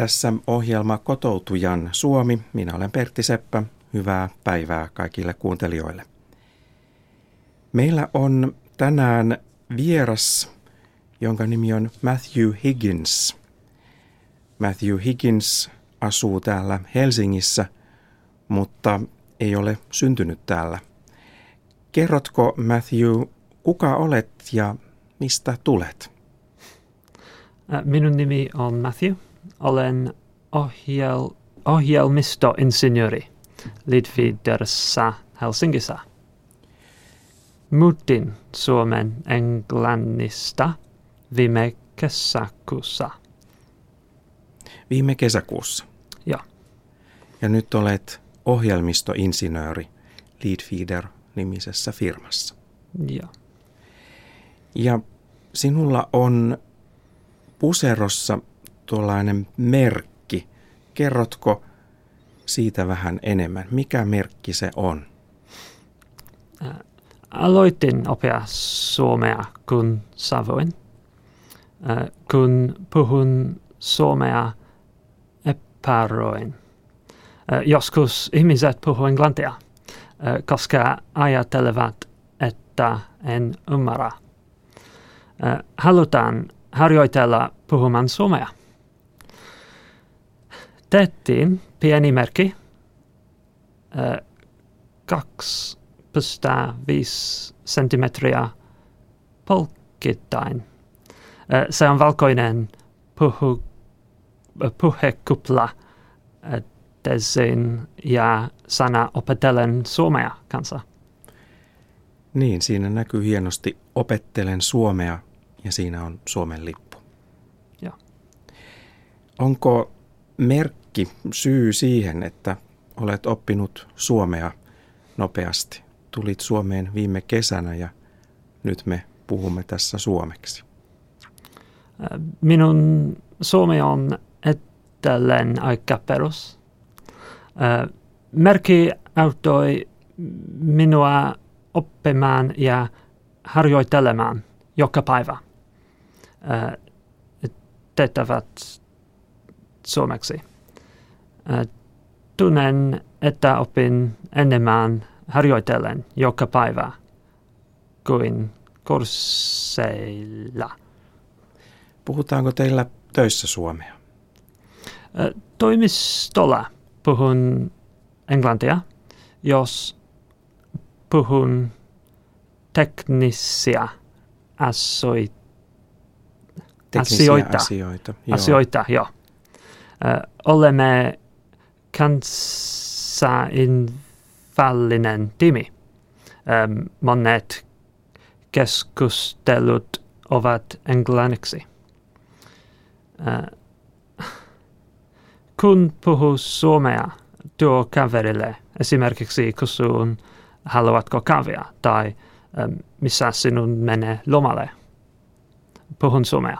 Tässä ohjelma Kotoutujan Suomi. Minä olen Pertti Seppä. Hyvää päivää kaikille kuuntelijoille. Meillä on tänään vieras, jonka nimi on Matthew Higgins. Matthew Higgins asuu täällä Helsingissä, mutta ei ole syntynyt täällä. Kerrotko Matthew, kuka olet ja mistä tulet? Minun nimi on Matthew. Olen ohjel, ohjelmistoinsinööri Lidfiderssä Helsingissä. Muutin Suomen Englannista viime kesäkuussa. Viime kesäkuussa? Joo. Ja nyt olet ohjelmistoinsinööri Leadfeeder-nimisessä firmassa. Joo. Ja sinulla on puserossa tuollainen merkki. Kerrotko siitä vähän enemmän? Mikä merkki se on? Aloitin opia suomea, kun savoin. Kun puhun suomea, epäröin. Joskus ihmiset puhuu englantia, koska ajattelevat, että en ymmärrä. Halutaan harjoitella puhumaan suomea. Tehtiin pieni merkki, 2,5 senttimetriä polkittain. Se on valkoinen puhu, puhekupla design ja sana opetellen suomea kanssa. Niin, siinä näkyy hienosti opettelen suomea ja siinä on Suomen lippu. Joo. Onko merkki syy siihen, että olet oppinut suomea nopeasti? Tulit Suomeen viime kesänä ja nyt me puhumme tässä suomeksi. Minun suomi on edelleen aika perus. Merkki auttoi minua oppimaan ja harjoittelemaan joka päivä tehtävät suomeksi. Tunnen, että opin enemmän harjoitellen joka päivä kuin kursseilla. Puhutaanko teillä töissä suomea? Toimistolla puhun englantia, jos puhun teknisiä asioita. Teknisiä asioita. Joo. Asioita, joo. Ö, olemme kansainvälinen tiimi. Ö, monet keskustelut ovat englanniksi. Ö, kun puhuu suomea tuo kaverille, esimerkiksi kysyyn, haluatko kahvia tai missä sinun menee lomalle, puhun suomea.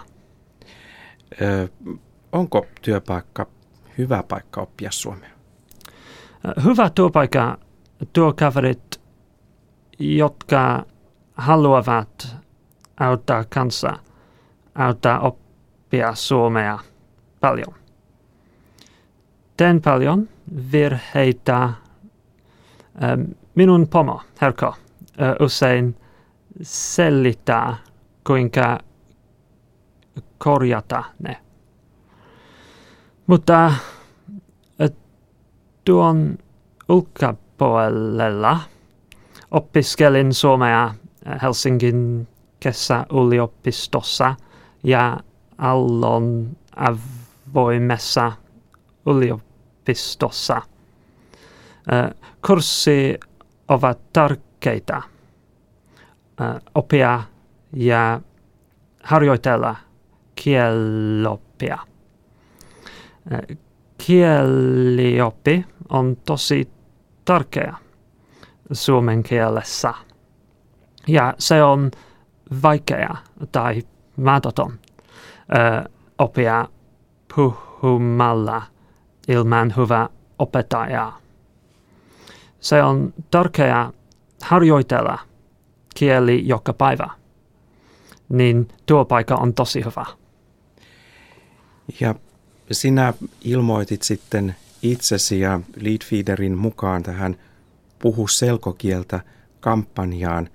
Ö, onko työpaikka hyvä paikka oppia suomea? Hyvä työpaikka tuo kaverit, jotka haluavat auttaa kanssa, auttaa oppia suomea paljon. Teen paljon virheitä. Minun pomo, Herko, usein selittää, kuinka korjata ne. Mutta tuon ulkopuolella opiskelin suomea Helsingin kesäyliopistossa ja Allon avoimessa yliopistossa. Kurssi ovat tärkeitä oppia ja harjoitella kielioppia. Kielioppi on tosi tärkeä suomen kielessä. Ja se on vaikea tai mahdoton oppia puhumalla ilman hyvää opettajaa. Se on tärkeää harjoitella kieli joka päivä, niin tuo paikka on tosi hyvä. Ja sinä ilmoitit sitten itsesi ja Leadfeederin mukaan tähän Puhu selkokieltä kampanjaan.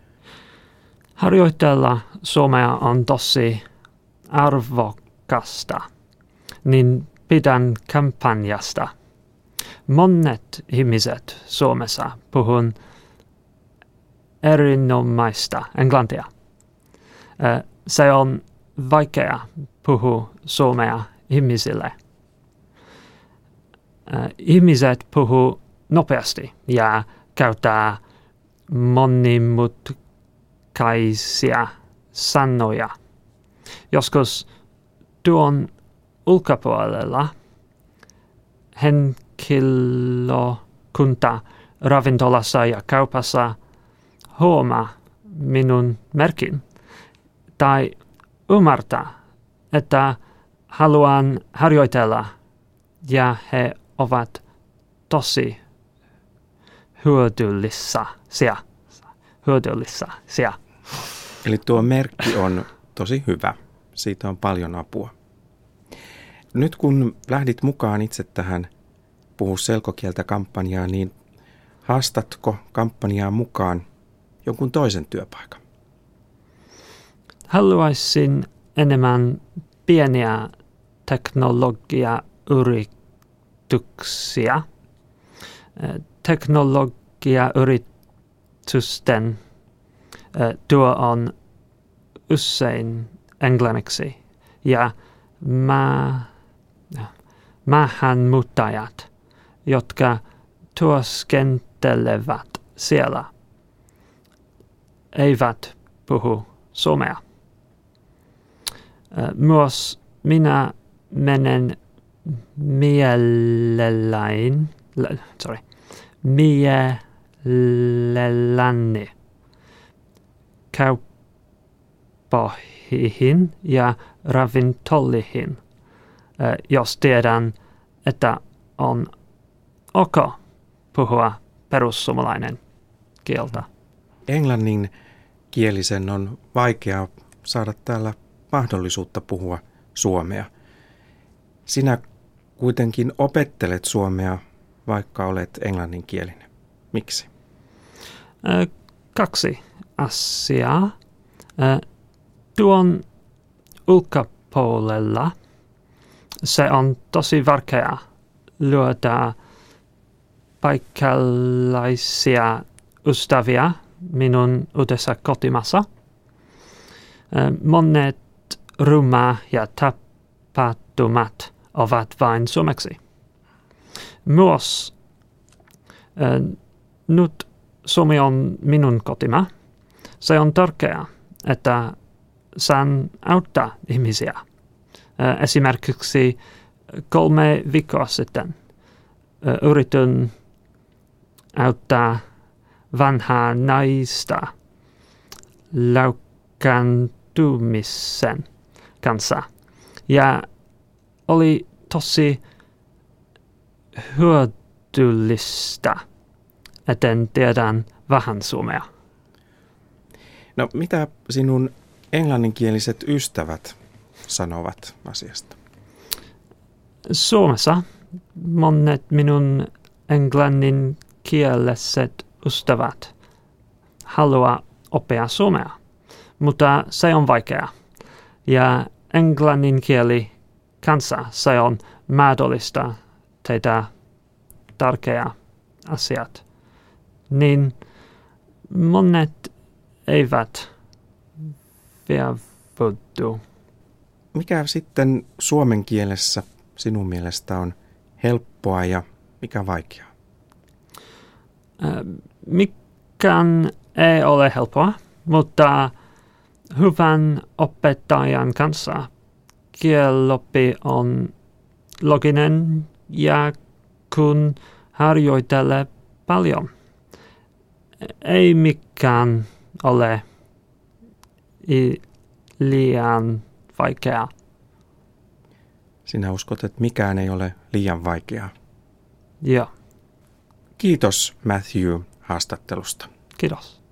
Harjoitella somea on tosi arvokasta, niin pidän kampanjasta. Monet ihmiset Suomessa puhun erinomaista englantia. Se on vaikea puhua suomea ihmisille. Ihmiset puhuu nopeasti ja käyttää monimutkaisia sanoja. Joskus tuon ulkopuolella henkilökunta ravintolassa ja kaupassa huomaa minun merkin tai ymmärtää, että haluan harjoitella ja he ovat tosi hyödyllisiä. hyödyllisiä. Eli tuo merkki on tosi hyvä. Siitä on paljon apua. Nyt kun lähdit mukaan itse tähän Puhu selkokieltä kampanjaan, niin haastatko kampanjaan mukaan jonkun toisen työpaikan? Haluaisin enemmän pieniä teknologiayrityksiä. Teknologiayritysten työ on usein englanniksi ja mä, maahanmuuttajat, jotka työskentelevät siellä, eivät puhu suomea. Myös minä menen mielelläin, sorry, mielelläni kauppoihin ja ravintolihin, jos tiedän, että on ok puhua perussuomalainen kieltä. Englannin kielisen on vaikea saada täällä mahdollisuutta puhua suomea. Sinä kuitenkin opettelet suomea, vaikka olet englanninkielinen. Miksi? Kaksi asiaa. Tuon ulkopuolella se on tosi vaikea löytää paikallisia ystäviä minun uudessa kotimassa. Monet ruma ja tapahtumat ovat vain suomeksi. Myös äh, nyt Suomi on minun kotima. Se on tärkeää, että saan auttaa ihmisiä. Äh, esimerkiksi kolme viikkoa sitten äh, yritän auttaa vanhaa naista laukkaantumisen kanssa. Ja oli tosi hyödyllistä, etten tiedän vähän suomea. No mitä sinun englanninkieliset ystävät sanovat asiasta? Suomessa monet minun englanninkieliset ystävät haluaa oppia suomea, mutta se on vaikeaa. Ja englannin kieli kanssa se on mahdollista tehdä tärkeä asiat. Niin monet eivät vievuttu. Mikä sitten suomen kielessä sinun mielestä on helppoa ja mikä vaikeaa? Mikään ei ole helppoa, mutta hyvän opettajan kanssa kieloppi on loginen ja kun harjoitelee paljon, ei mikään ole liian vaikeaa. Sinä uskot, että mikään ei ole liian vaikeaa. Joo. Kiitos Matthew haastattelusta. Kiitos.